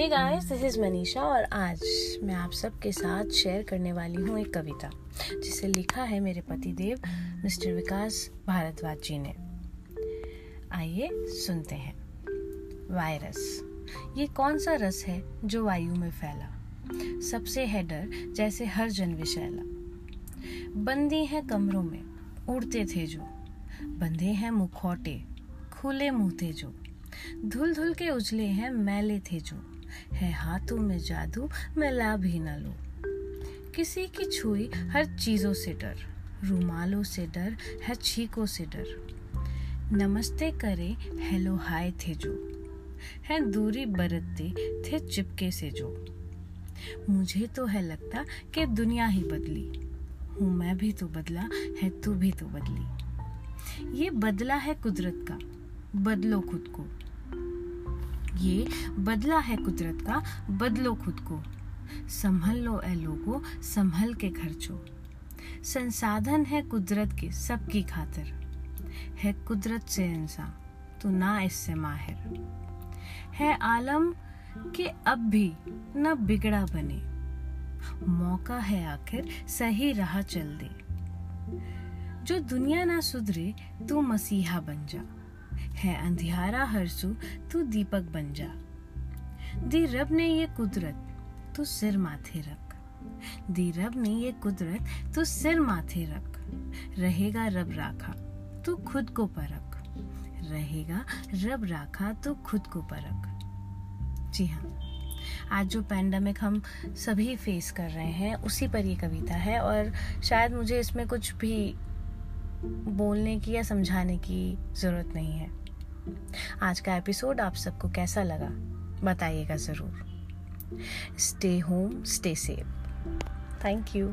Hey guys this is Manisha और आज मैं आप सबके साथ शेयर करने वाली हूँ एक कविता, जिसे लिखा है मेरे पति देव मिस्टर विकास भारद्वाज जी ने। आइए सुनते हैं। वायरस। ये कौन सा रस है जो वायु में फैला? सबसे है डर, जैसे हर जन विशैला बंदी है कमरों में, उड़ते थे जो। बंधे हैं मुखौटे, खुले मुँह थे जो। धुल धुल के उजले हैं मैले थे जो। है हाथों में जादू, मैं ला भी न लो। किसी की छुई हर चीज़ों से डर, रुमालों से डर है छीकों से डर। नमस्ते करे, हेलो, हाय, थे जो। है दूरी बरतते, थे चिपके से जो। मुझे तो है लगता कि दुनिया ही बदली। हूँ मैं भी तो बदला, है तू भी तो बदली। ये बदला है कुदरत का, बदलो खुद को। ये बदला है कुदरत का, बदलो खुद को। संभल लो ए लोगो, संभल के खर्चो। संसाधन है कुदरत के सबकी खातिर। है कुदरत से इंसान तो ना इससे माहिर। है आलम के अब भी न बिगड़ा बने। मौका है आखिर सही राह चल दे। जो दुनिया ना सुधरे, तू मसीहा बन जा। है अंधियारा हरसू, तू दीपक बन जा। दी रब ने ये कुदरत, तू सिर माथे रख। दी रब ने ये कुदरत, तू सिर माथे रख। रहेगा रब राखा, तू खुद को परख। रहेगा रब राखा तो खुद को परख। जी हाँ आज जो पैंडमिक हम सभी फेस कर रहे हैं, उसी पर ये कविता है और शायद मुझे इसमें कुछ भी बोलने की या समझाने की ज़रूरत नहीं है। आज का एपिसोड आप सबको कैसा लगा, बताइएगा ज़रूर। Stay home stay safe thank you